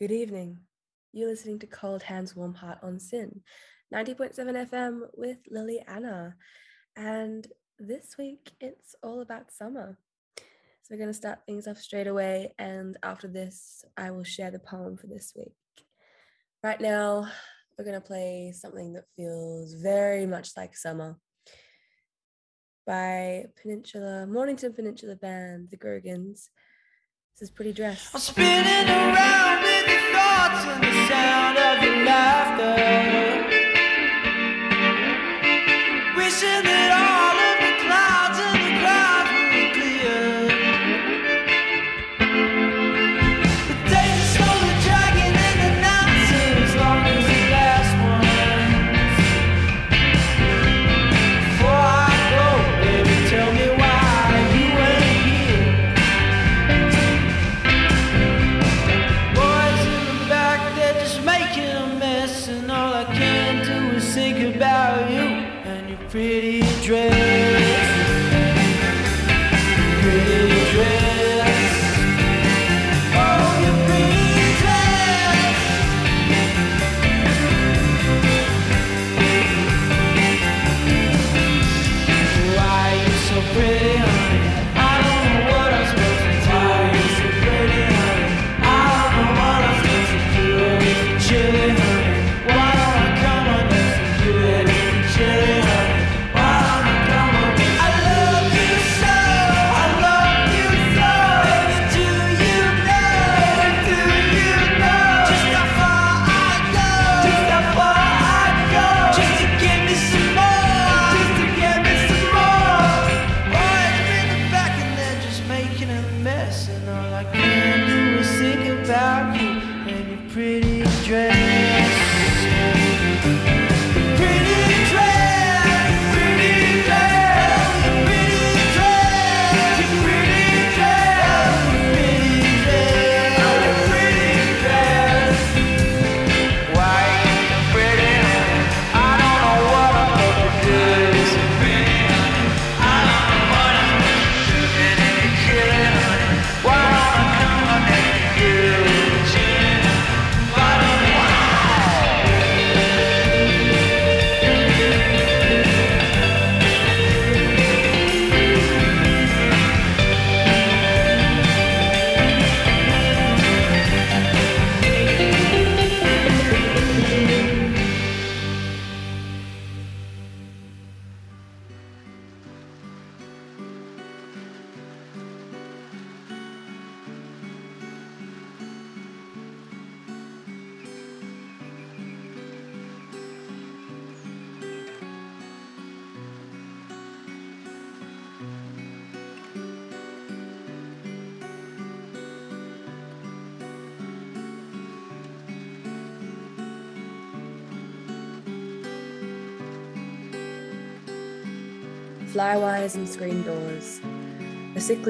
Good evening. You're listening to Cold Hands, Warm Heart on SYN, 90.7 FM with Lily Anna. And this week it's all about summer. So we're going to start things off straight away. And after this, I will share the poem for this week. Right now, we're going to play something that feels very much like summer by Peninsula, Mornington Peninsula Band, the Grogans. This is Pretty Dress. I'm spinning around thoughts and the sound of your laughter.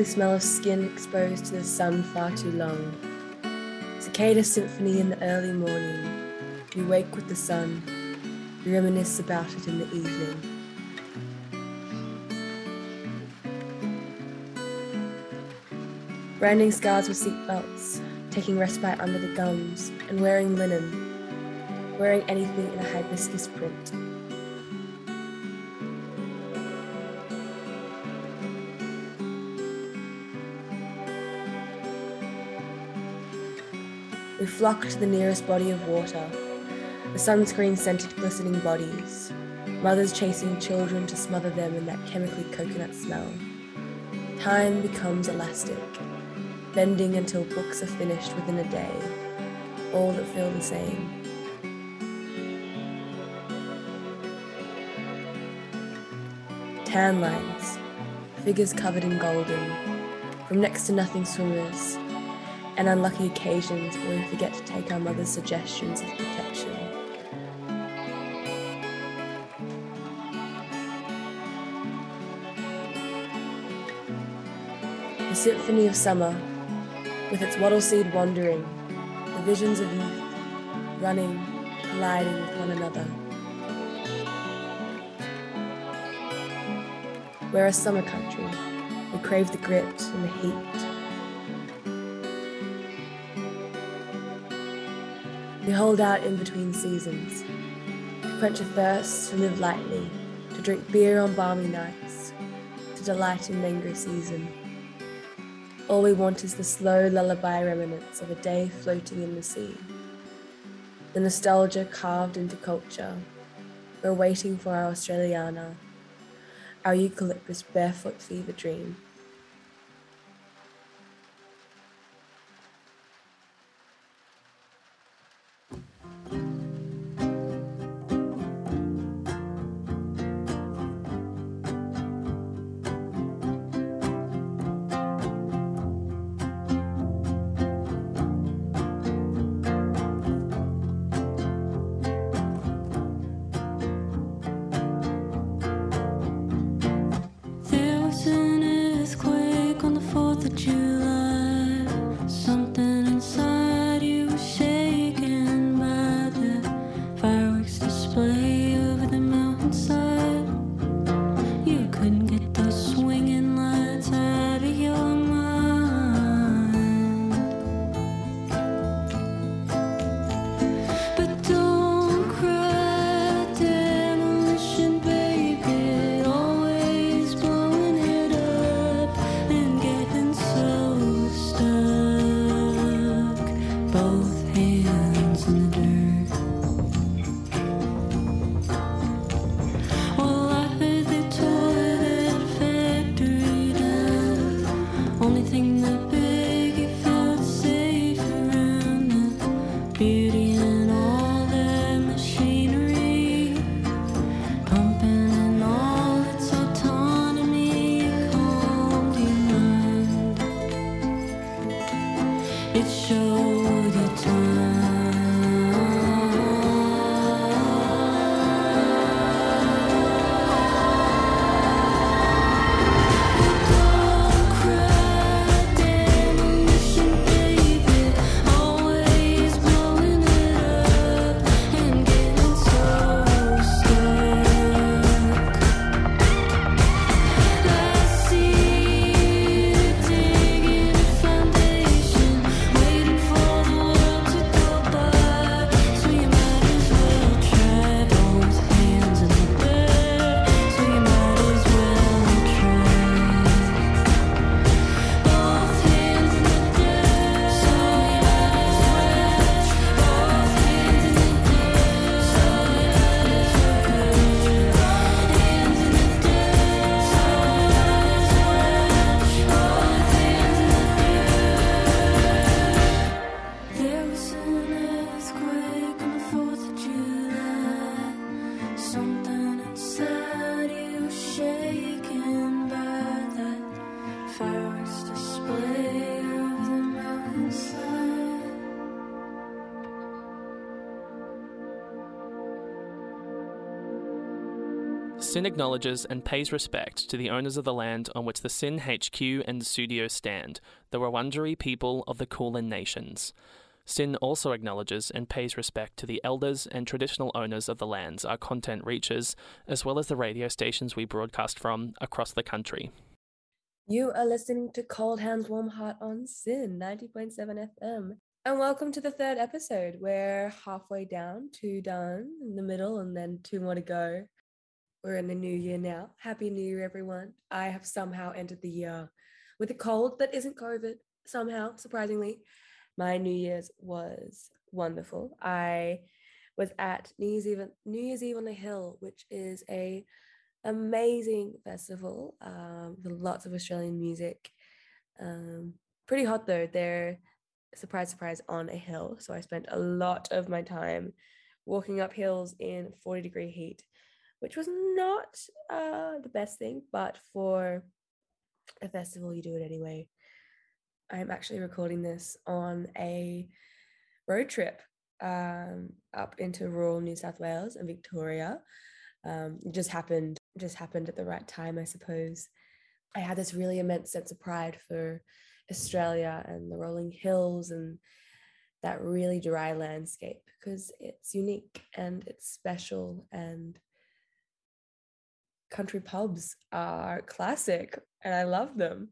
Smell of skin exposed to the sun far too long. Cicada symphony in the early morning. You wake with the sun. You reminisce about it in the evening. Branding scars with seatbelts, taking respite under the gums, and wearing linen, wearing anything in a hibiscus print. We flock to the nearest body of water, the sunscreen scented glistening bodies, mothers chasing children to smother them in that chemically coconut smell. Time becomes elastic, bending until books are finished within a day, all that feel the same. Tan lines, figures covered in golden, from next to nothing swimmers, and unlucky occasions where we forget to take our mother's suggestions of protection. The symphony of summer, with its wattle seed wandering, the visions of youth, running, colliding with one another. We're a summer country. We crave the grit and the heat. Hold out in between seasons, to quench a thirst, to live lightly, to drink beer on balmy nights, to delight in mango season. All we want is the slow lullaby remnants of a day floating in the sea. The nostalgia carved into culture. We're waiting for our Australiana, our eucalyptus barefoot fever dream. SYN acknowledges and pays respect to the owners of the land on which the SYN HQ and studio stand, the Wurundjeri people of the Kulin Nations. SYN also acknowledges and pays respect to the elders and traditional owners of the lands our content reaches, as well as the radio stations we broadcast from across the country. You are listening to Cold Hands Warm Heart on SYN 90.7 FM. And welcome to the third episode. We're halfway down, two done in the middle, and then two more to go. We're in the new year now. Happy New Year, everyone. I have somehow ended the year with a cold that isn't COVID, somehow, surprisingly. My New Year's was wonderful. I was at New Year's Eve, New Year's Eve on the Hill, which is a amazing festival um, with lots of Australian music. Um, pretty hot though. They're surprise, surprise on a hill. So I spent a lot of my time walking up hills in 40 degree heat, which was not uh, the best thing, but for a festival, you do it anyway. I'm actually recording this on a road trip um, up into rural New South Wales and Victoria. Um, it just happened, just happened at the right time, I suppose. I had this really immense sense of pride for Australia and the rolling hills and that really dry landscape because it's unique and it's special and country pubs are classic and I love them.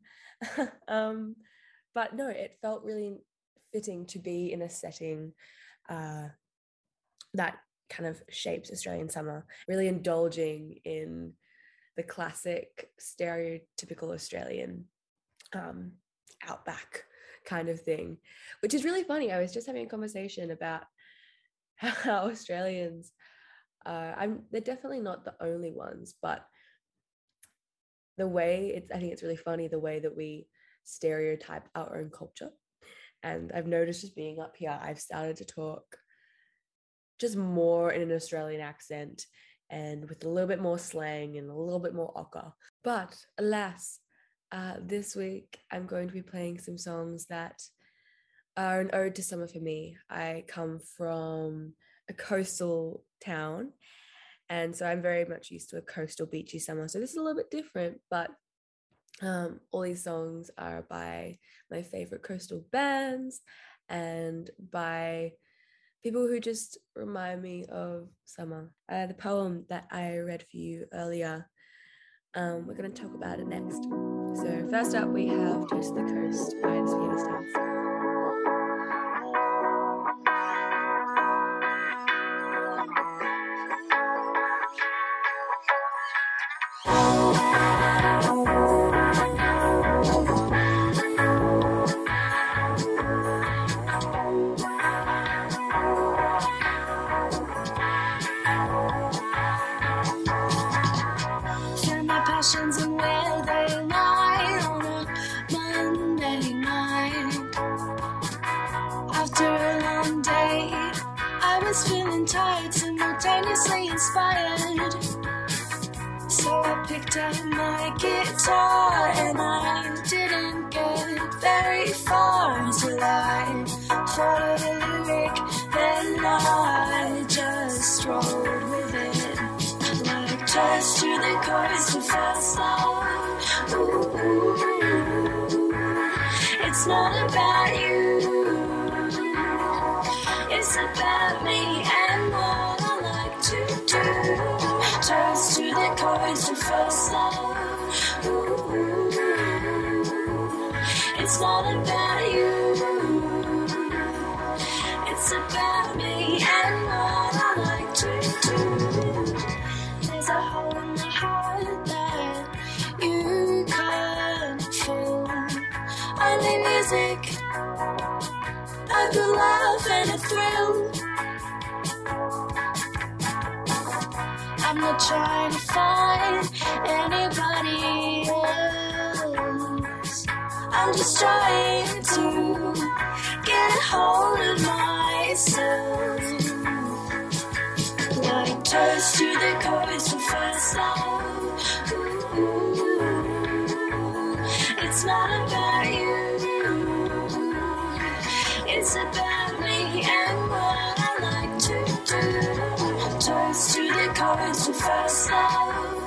um, but no, it felt really fitting to be in a setting uh, that kind of shapes Australian summer, really indulging in the classic stereotypical Australian um, outback kind of thing, which is really funny. I was just having a conversation about how Australians, uh, I'm they're definitely not the only ones, but the way it's I think it's really funny the way that we stereotype our own culture. And I've noticed just being up here, I've started to talk just more in an Australian accent and with a little bit more slang and a little bit more ochre. But alas, uh, this week I'm going to be playing some songs that are an ode to summer for me. I come from a coastal town, and so I'm very much used to a coastal beachy summer. So this is a little bit different, but um, all these songs are by my favorite coastal bands and by people who just remind me of summer. Uh, the poem that I read for you earlier, um, we're going to talk about it next. So, first up, we have Toast to the Coast by the Spaghetti Stains. Laugh and a thrill. I'm not trying to find anybody else. I'm just trying to get a hold of myself. Like toast to the chorus for first love. Ooh, it's not about you. It's about me and what I like to do. Toast to the chorus for first love.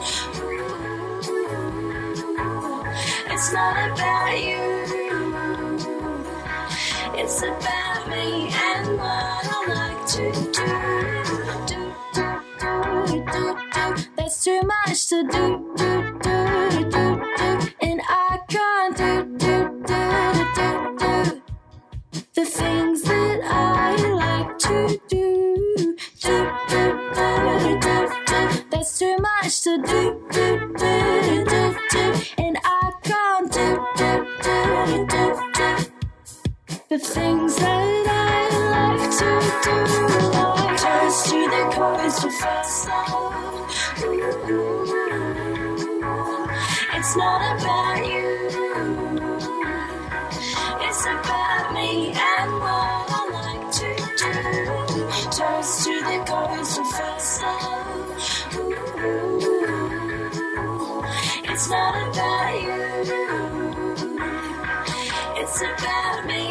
It's not about you. It's about me and what I like to do. Do, do, do, too much to do. Too much to do, do, do, do, do. And I can't do, do, do, do, do. The things that I like to do, like toast to the chorus for first love. It's not about you. It's not about you. It's about me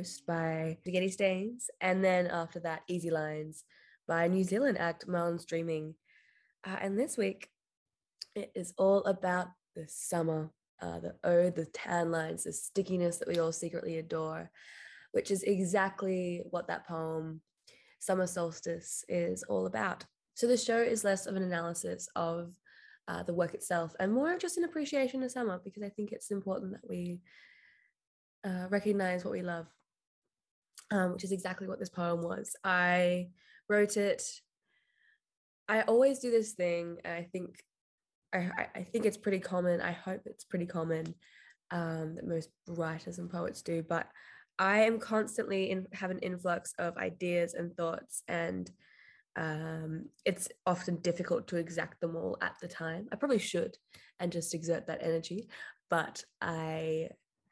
Coast by Spaghetti Stains. And then after that, Easy Lines by New Zealand act Marlin's Dreaming. Uh, and this week, it is all about the summer, uh, the ode, the tan lines, the stickiness that we all secretly adore, which is exactly what that poem, Summer Solstice, is all about. So the show is less of an analysis of uh, the work itself and more of just an appreciation of summer because I think it's important that we uh, recognize what we love, um, which is exactly what this poem was. I wrote it. I always do this thing, and I think I, I- think it's pretty common. I hope it's pretty common um, that most writers and poets do. But I am constantly in have an influx of ideas and thoughts, and um, it's often difficult to exact them all at the time. I probably should and just exert that energy, but I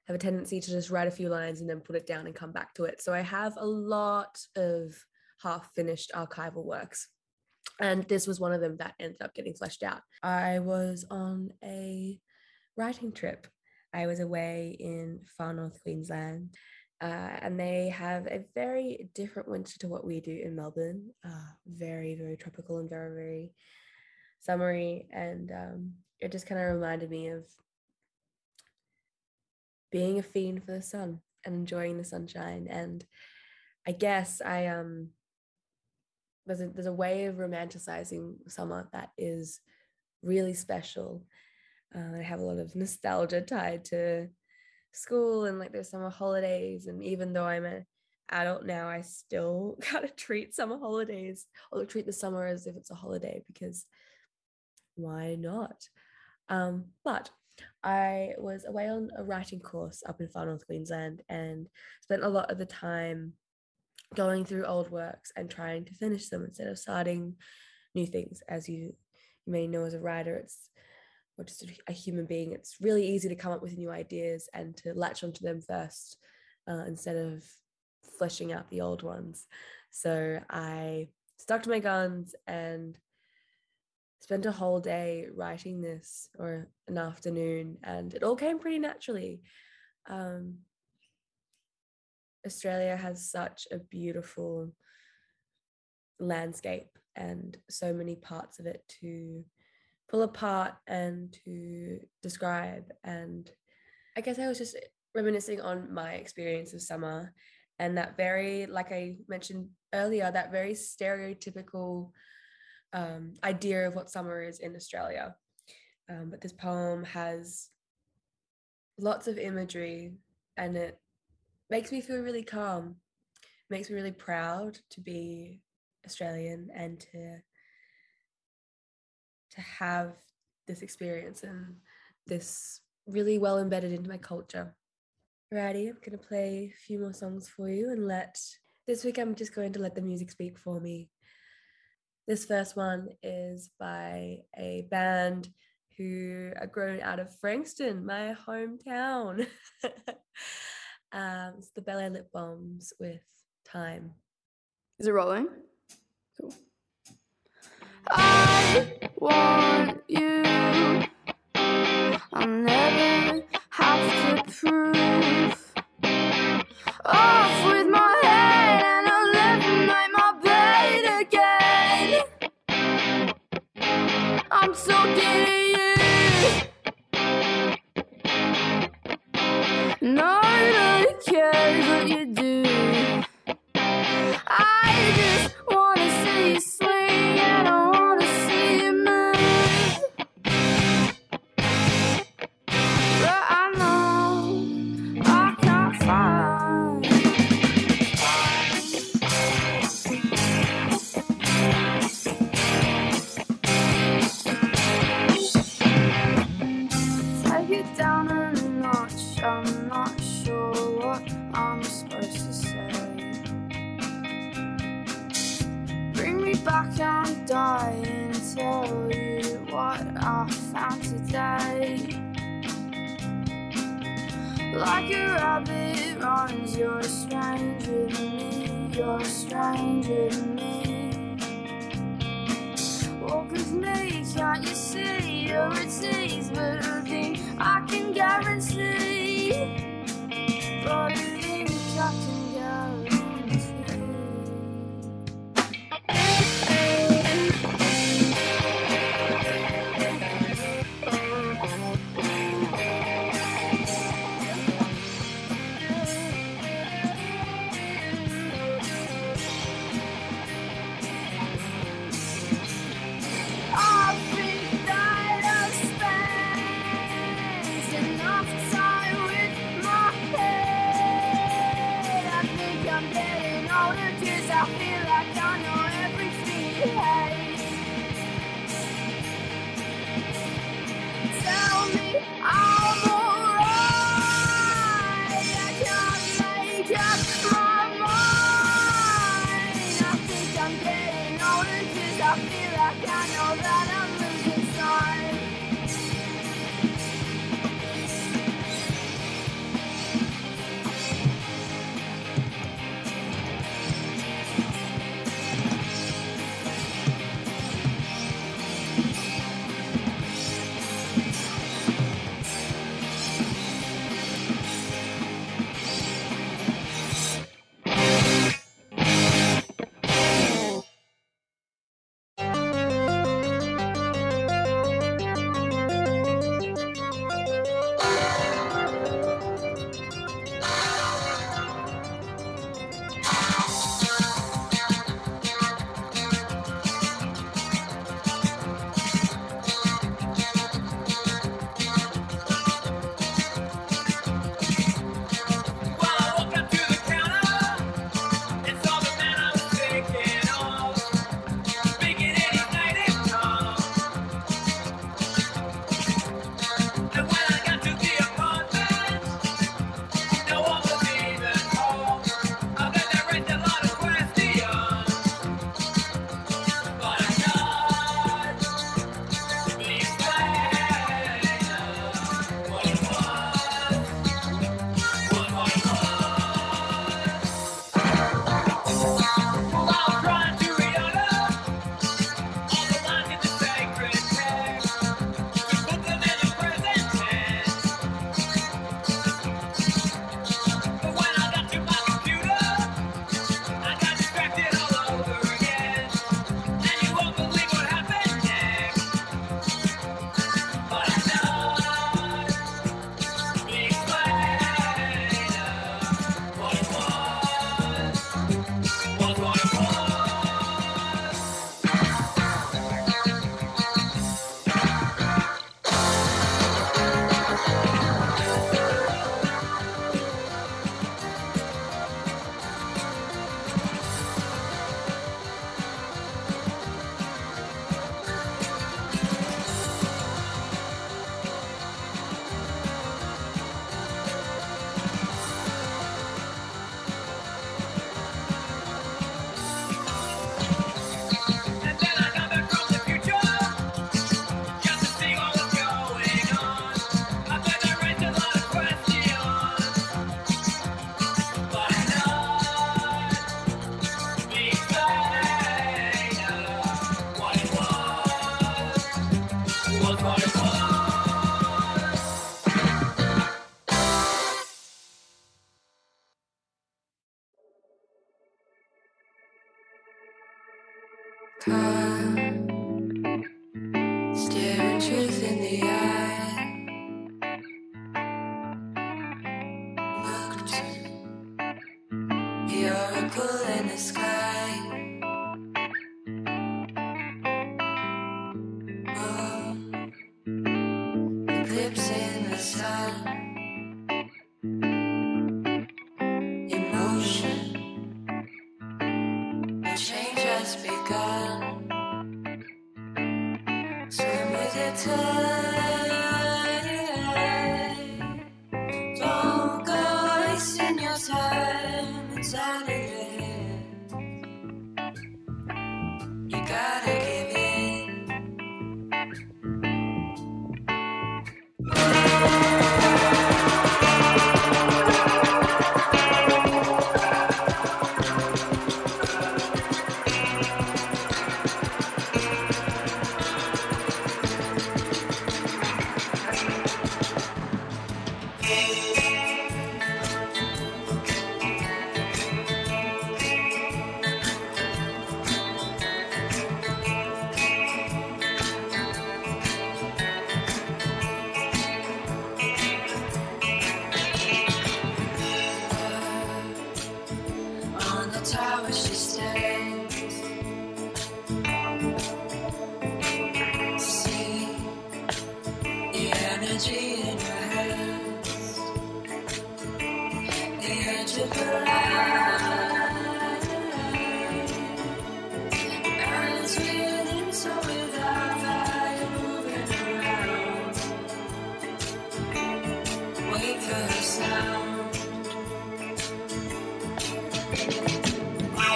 have a tendency to just write a few lines and then put it down and come back to it. So I have a lot of half finished archival works. And this was one of them that ended up getting fleshed out. I was on a writing trip. I was away in far north Queensland, uh, and they have a very different winter to what we do in Melbourne. Uh, very, very tropical and very, very summery. And um, it just kind of reminded me of being a fiend for the sun and enjoying the sunshine. And I guess I um there's a there's a way of romanticizing summer that is really special. Uh, I have a lot of nostalgia tied to school and like there's summer holidays. And even though I'm an adult now, I still kind of treat summer holidays or treat the summer as if it's a holiday because why not? Um, but I was away on a writing course up in far north Queensland and spent a lot of the time going through old works and trying to finish them instead of starting new things. As you, you may know as a writer, it's or just a, human being, it's really easy to come up with new ideas and to latch onto them first uh, instead of fleshing out the old ones. So I stuck to my guns and spent a whole day writing this or an afternoon, and it all came pretty naturally. Um, Australia has such a beautiful landscape and so many parts of it to pull apart and to describe. And I guess I was just reminiscing on my experience of summer and that very, like I mentioned earlier, that very stereotypical um, idea of what summer is in Australia. Um, but this poem has lots of imagery and it makes me feel really calm, makes me really proud to be Australian and to to have this experience and this really well embedded into my culture. Alrighty, I'm gonna play a few more songs for you and let this week I'm just going to let the music speak for me. This first one is by a band who are grown out of Frankston, my hometown. um, it's the Belair Lip Bombs with Time. Is it rolling? Cool. I want you. I'll never have to prove. Off with my talking to you. Nobody cares what you do. Supposed to say. Bring me back, I'm dying tell you what I found today. Like a rabbit runs, you're a stranger to me, you're a stranger to me. Walk with me, can't you see? You're a tease, but was what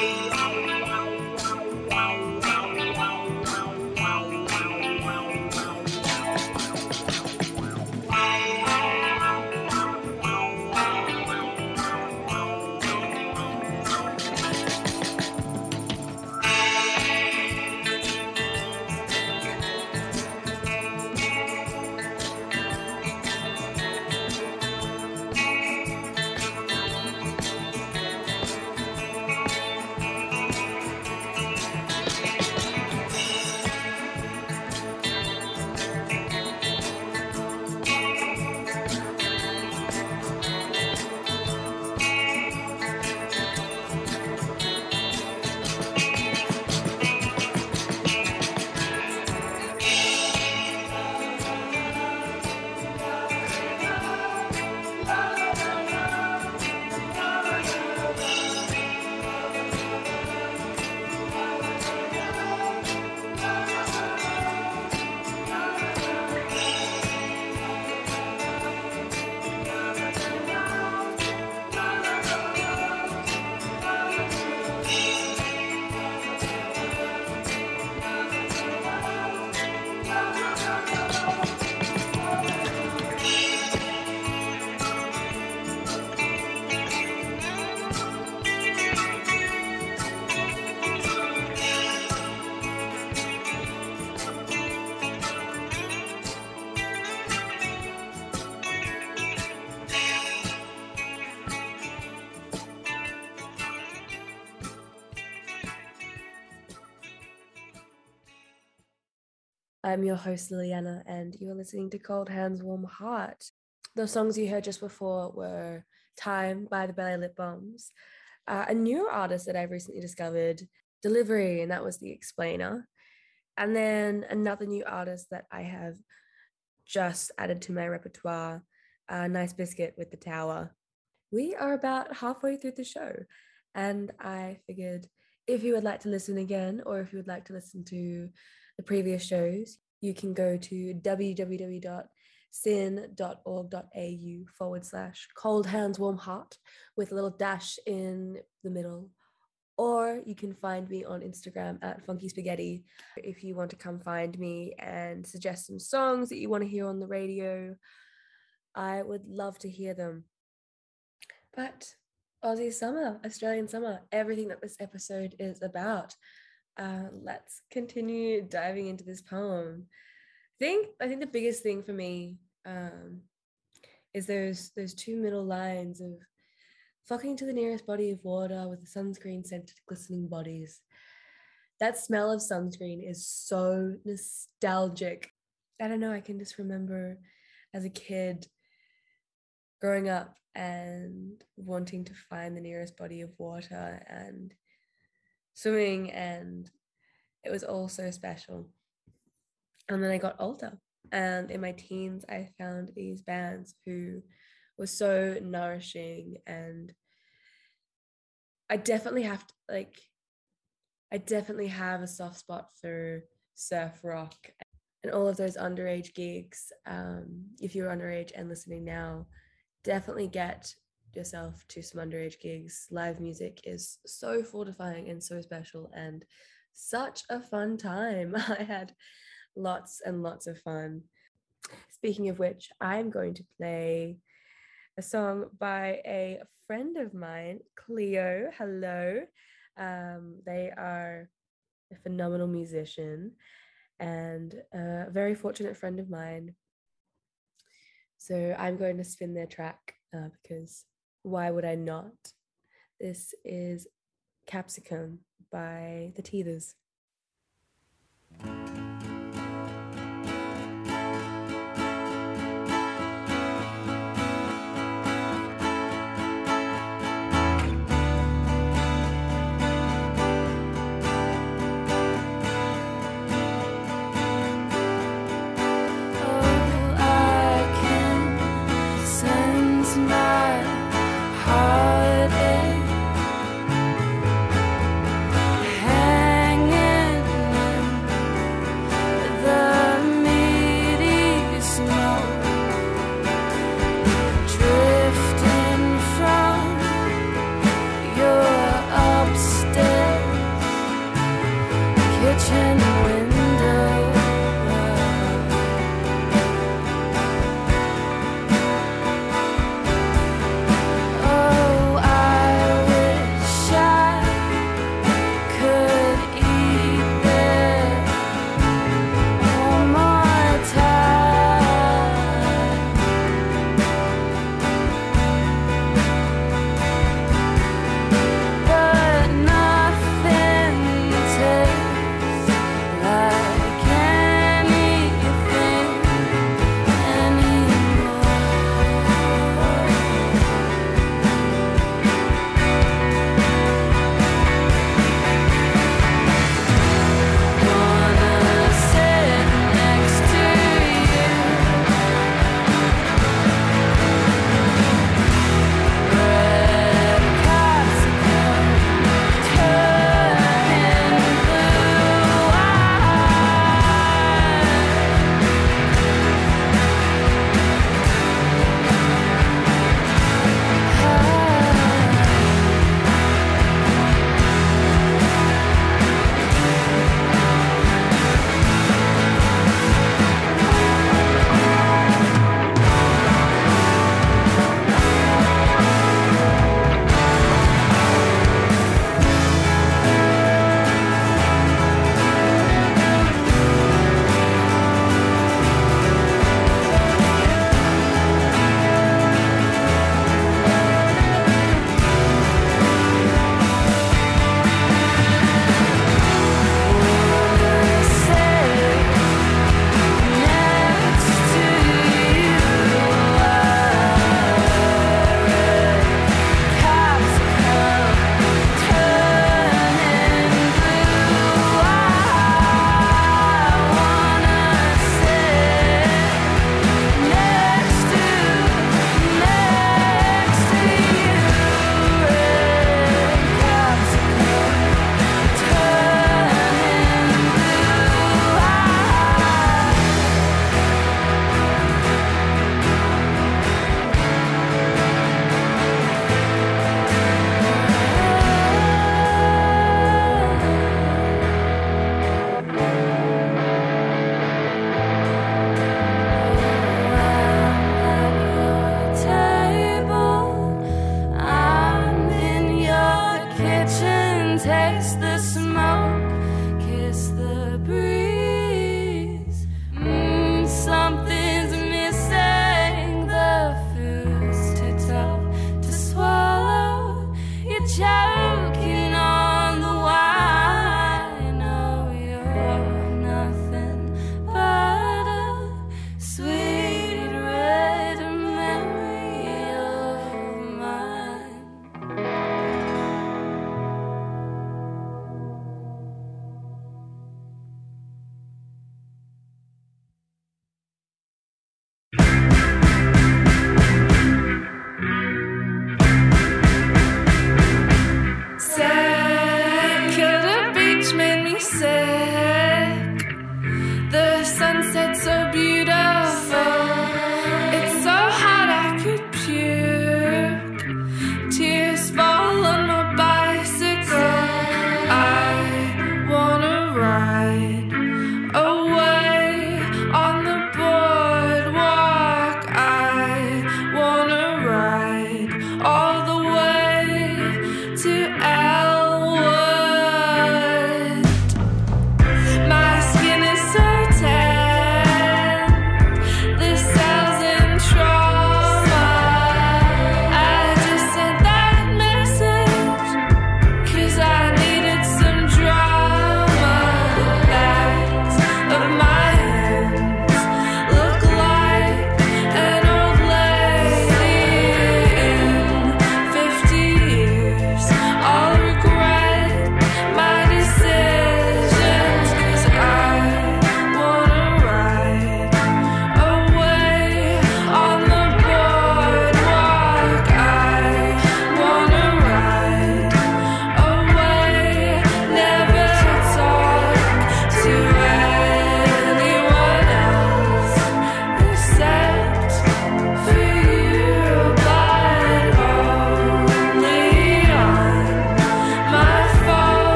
Bye. I'm your host, Liliana, and you're listening to Cold Hands, Warm Heart. The songs you heard just before were Time by the Belair Lip Bombs, uh, a new artist that I've recently discovered, Delivery, and that was The Explainer. And then another new artist that I have just added to my repertoire, uh, Nice Biscuit with The Tower. We are about halfway through the show, and I figured if you would like to listen again, or if you would like to listen to the previous shows, you can go to www.syn.org.au forward slash cold hands warm heart with a little dash in the middle. Or you can find me on Instagram at Funky Spaghetti if you want to come find me and suggest some songs that you want to hear on the radio. I would love to hear them. But Aussie summer, Australian summer, everything that this episode is about. Uh, let's continue diving into this poem. I think I think the biggest thing for me um, is those those two middle lines of flocking to the nearest body of water with the sunscreen scented glistening bodies. That smell of sunscreen is so nostalgic. I don't know. I can just remember as a kid growing up and wanting to find the nearest body of water and swimming, and it was all so special. And then I got older, and in my teens, I found these bands who were so nourishing, and I definitely have to like, I definitely have a soft spot for surf rock and all of those underage gigs. Um, if you're underage and listening now, definitely get yourself to some underage gigs. Live music is so fortifying and so special and such a fun time. I had lots and lots of fun. Speaking of which, I'm going to play a song by a friend of mine, Cleo. Hello. Um, they are a phenomenal musician and a very fortunate friend of mine. So I'm going to spin their track uh, because why would I not? This is Capsicum by the Teethers.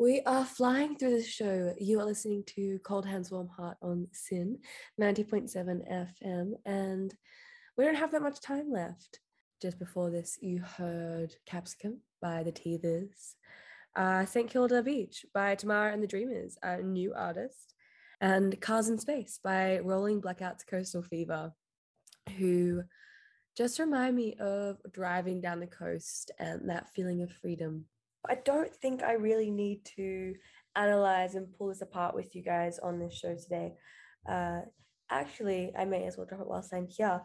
We are flying through the show. You are listening to Cold Hands Warm Heart on SYN 90.7 FM, and we don't have that much time left. Just before this, you heard Capsicum by the Teethers, uh, St. Kilda Beach by Tamara and the Dreamers, a new artist, and Cars in Space by Rolling Blackouts Coastal Fever, who just remind me of driving down the coast and that feeling of freedom. I don't think I really need to analyze and pull this apart with you guys on this show today. Uh, actually, I may as well drop it whilst I'm here.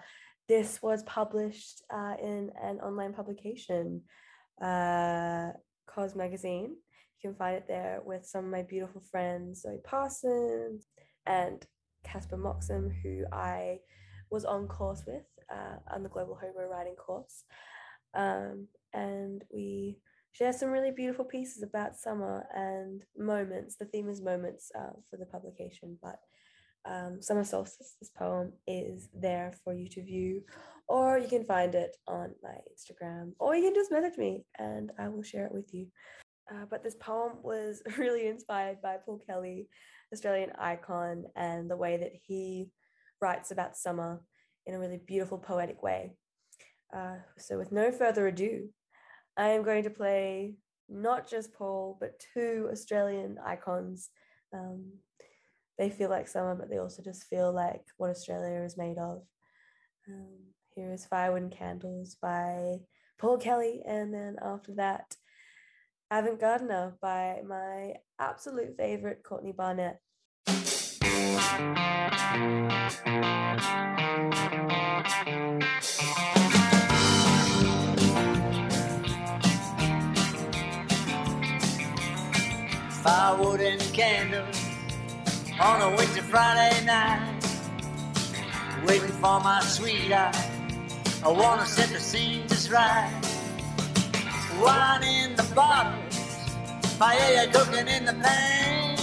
This was published uh, in an online publication, uh, Cos Magazine. You can find it there with some of my beautiful friends, Zoe Parsons and Casper Moxham, who I was on course with uh, on the Global Hobo Writing course. Um, and we share some really beautiful pieces about summer and moments. The theme is moments uh, for the publication, but um, Summer Solstice, this poem is there for you to view, or you can find it on my Instagram, or you can just message me and I will share it with you. Uh, but this poem was really inspired by Paul Kelly, Australian icon, and the way that he writes about summer in a really beautiful, poetic way. Uh, so, with no further ado, I am going to play not just Paul, but two Australian icons, um, they feel like summer, but they also just feel like what Australia is made of. Um, here is Firewood and Candles by Paul Kelly, and then after that, Avant Gardener by my absolute favorite Courtney Barnett. Firewood and candles on a winter Friday night. Waiting for my sweetheart. I wanna set the scene just right. Wine in the bottles, fire cooking in the pan.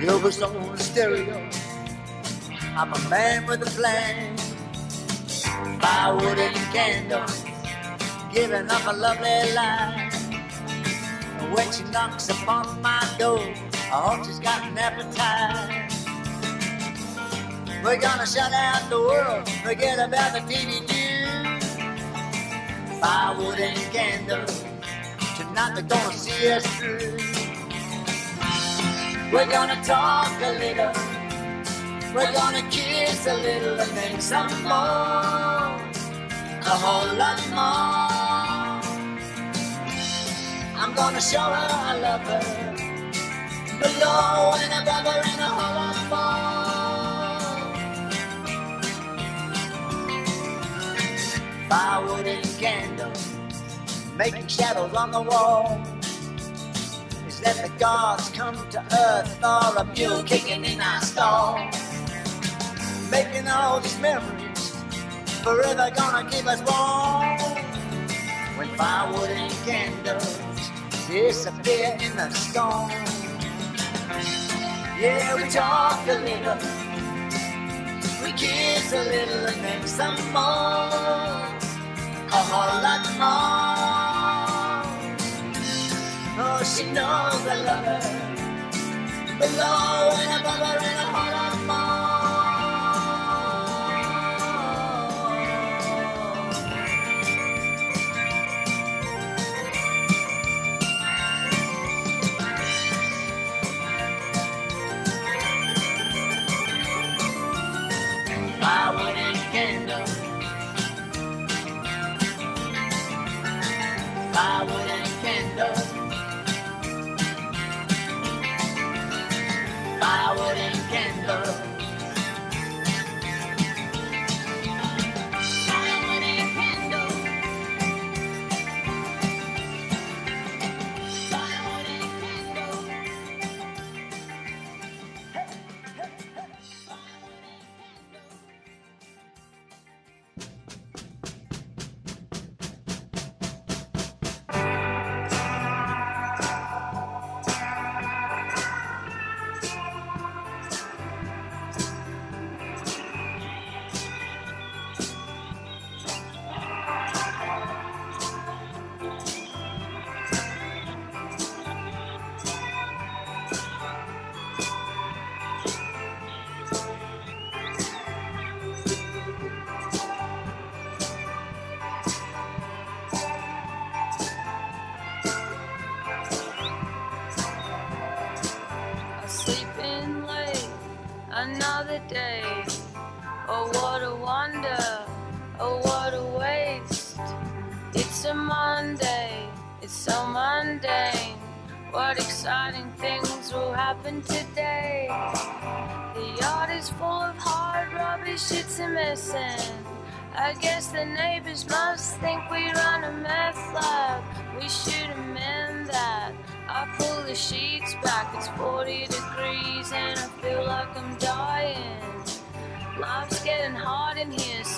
Elvis on the stereo. I'm a man with a plan. Firewood and candles, giving up a lovely life. When she knocks upon my door, I hope she's got an appetite. We're gonna shut out the world, forget about the TV news. Firewood and candles, tonight they're gonna see us through. We're gonna talk a little, we're gonna kiss a little and then some more, a whole lot more. I'm gonna show her I love her. Below and above her and a lot more. Firewood and candles, making shadows on the wall. Is that the gods come to earth or a mule kicking in our stall? Making all these memories forever gonna keep us warm when firewood and candles disappear in the storm. Yeah, we talk a little, we kiss a little, and then some more, a whole lot more. Oh, she knows I love her, below and above her, and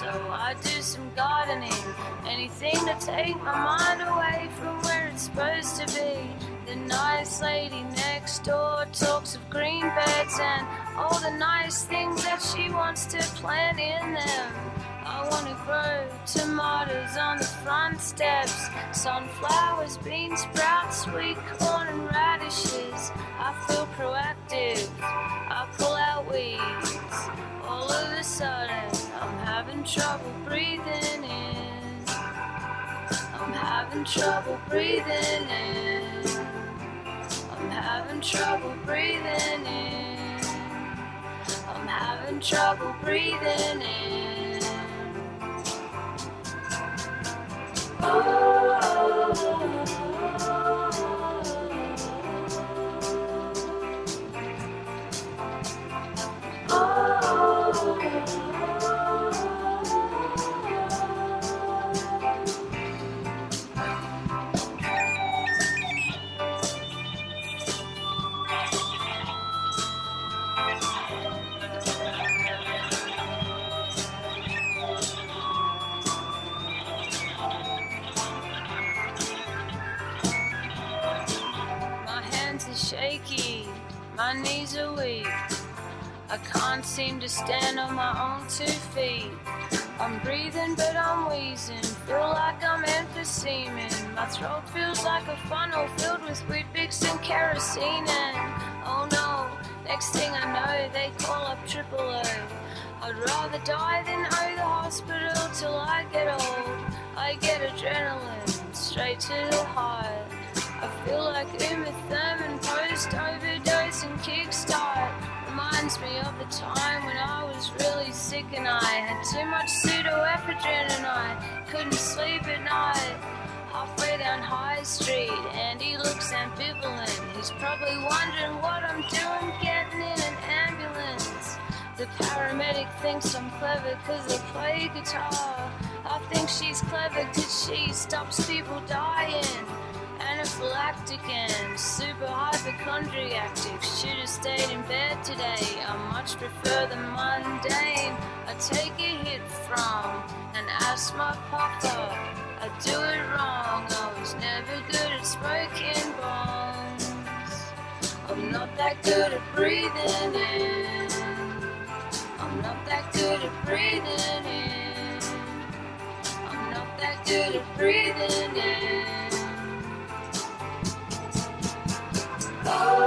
so I do some gardening. Anything to take my mind away from where it's supposed to be. The nice lady next door talks of green beds and all the nice things that she wants to plant in them. I wanna grow tomatoes on the front steps, sunflowers, bean sprouts, sweet corn, and radishes. I feel proactive, I pull out weeds. All of a sudden, I'm having trouble breathing in. I'm having trouble breathing in. I'm having trouble breathing in. I'm having trouble breathing in. My knees are weak. I can't seem to stand on my own two feet. I'm breathing, but I'm wheezing. Feel like I'm emphyseming. My throat feels like a funnel filled with Weet-Bix and kerosene. And oh no, next thing I know, they call up triple O. I'd rather die than owe the hospital till I get old. I get adrenaline straight to the heart. I feel like Uma Thurman post overdose and kickstart. Reminds me of the time when I was really sick and I had too much pseudoephedrine and I couldn't sleep at night. Halfway down High Street, and he looks ambivalent. He's probably wondering what I'm doing getting in an ambulance. The paramedic thinks I'm clever cause I play guitar. I think she's clever cause she stops people dying. Anaphylactic and super hypochondriac. Should have stayed in bed today. I much prefer the mundane. I take a hit from an asthma puffer. I do it wrong. I was never good at smoking bombs. I'm not that good at breathing in. I'm not that good at breathing in. I'm not that good at breathing in. Oh,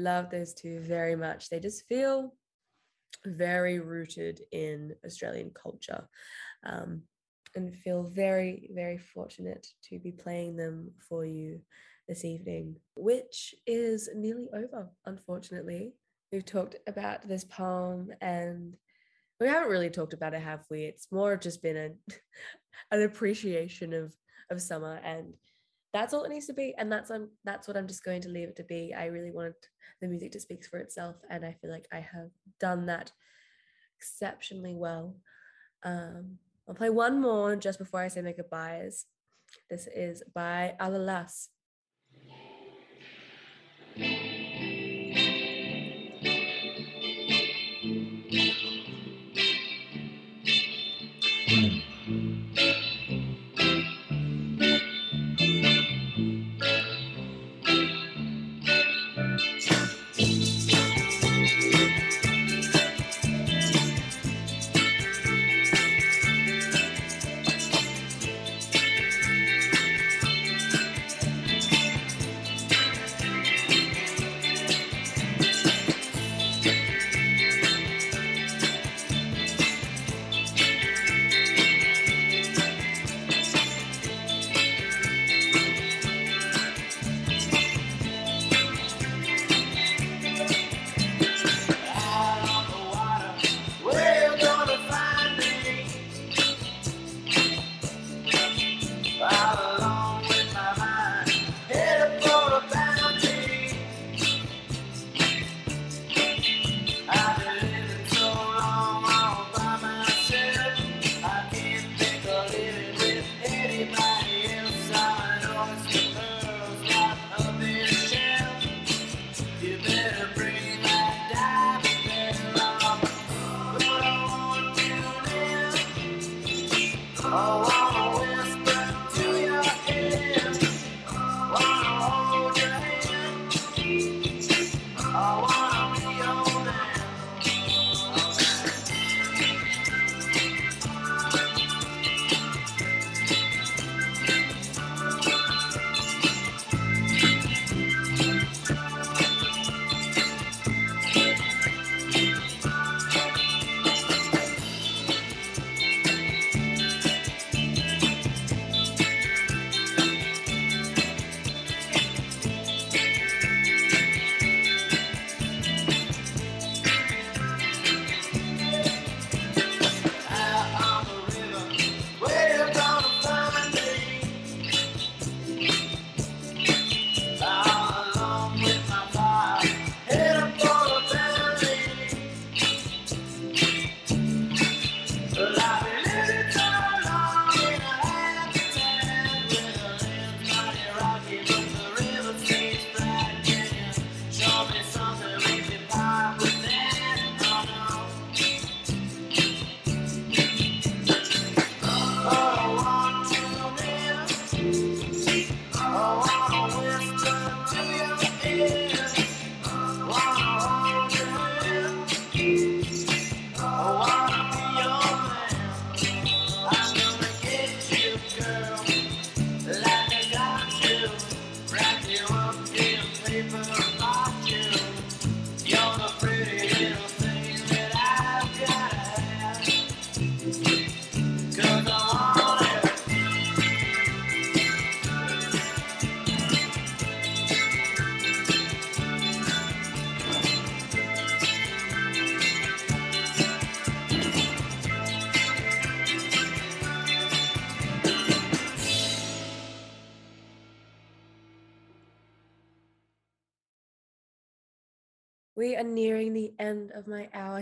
Love those two very much. They just feel very rooted in Australian culture um, and feel very, very fortunate to be playing them for you this evening, which is nearly over, unfortunately. We've talked about this poem and we haven't really talked about it, have we? It's more just been a, an appreciation of, of summer and that's all it needs to be and that's um, that's what i'm just going to leave it to be. I really wanted the music to speak for itself and i feel like i have done that exceptionally well. Um, i'll play one more just before i say my goodbyes. This is by alalas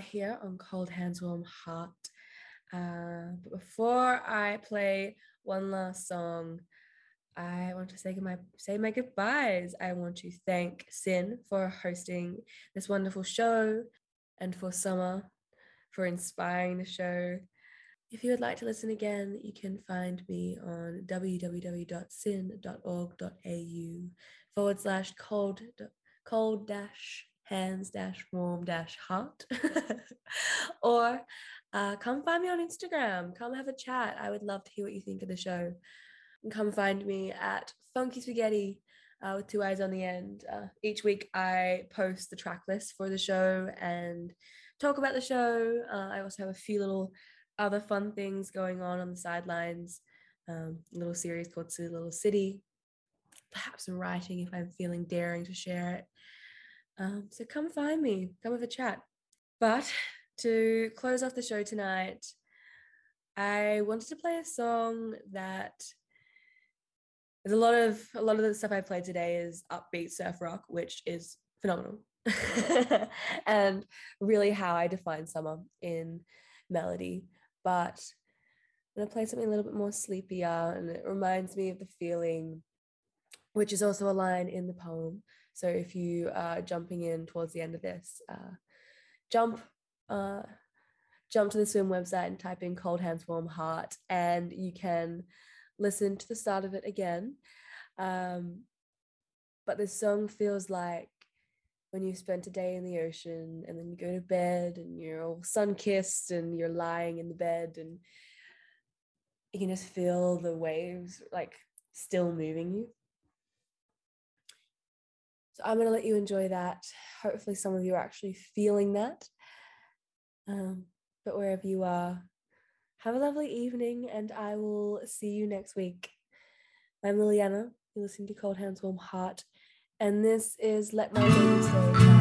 here on Cold Hands Warm Heart. Uh, but before I play one last song, I want to say my say my goodbyes. I want to thank SYN for hosting this wonderful show, and for Summer for inspiring the show. If you would like to listen again, you can find me on www.syn.org.au forward slash cold cold dash hands dash warm dash heart or uh, come find me on instagram. Come have a chat. I would love to hear what you think of the show. And come find me at funky spaghetti uh, with two eyes on the end. Uh, each week i post the track list for the show and talk about the show. Uh, i also have a few little other fun things going on on the sidelines. Um, a little series called Silly Little City. Perhaps some writing if i'm feeling daring to share it um, so come find me, come have a chat. But to close off the show tonight, I wanted to play a song that there's a lot of a lot of the stuff I played today is upbeat surf rock, which is phenomenal. and really how I define summer in melody. But I'm gonna play something a little bit more sleepier, and it reminds me of the feeling, which is also a line in the poem. So if you are jumping in towards the end of this, uh, jump, uh, jump to the swim website and type in "cold hands, warm heart," and you can listen to the start of it again. Um, but this song feels like when you spent a day in the ocean and then you go to bed and you're all sun kissed and you're lying in the bed and you can just feel the waves like still moving you. So I'm going to let you enjoy that. Hopefully, some of you are actually feeling that. Um, but wherever you are, have a lovely evening, and I will see you next week. I'm Liliana. You're listening to Cold Hands, Warm Heart, and this is Let My Baby Stay.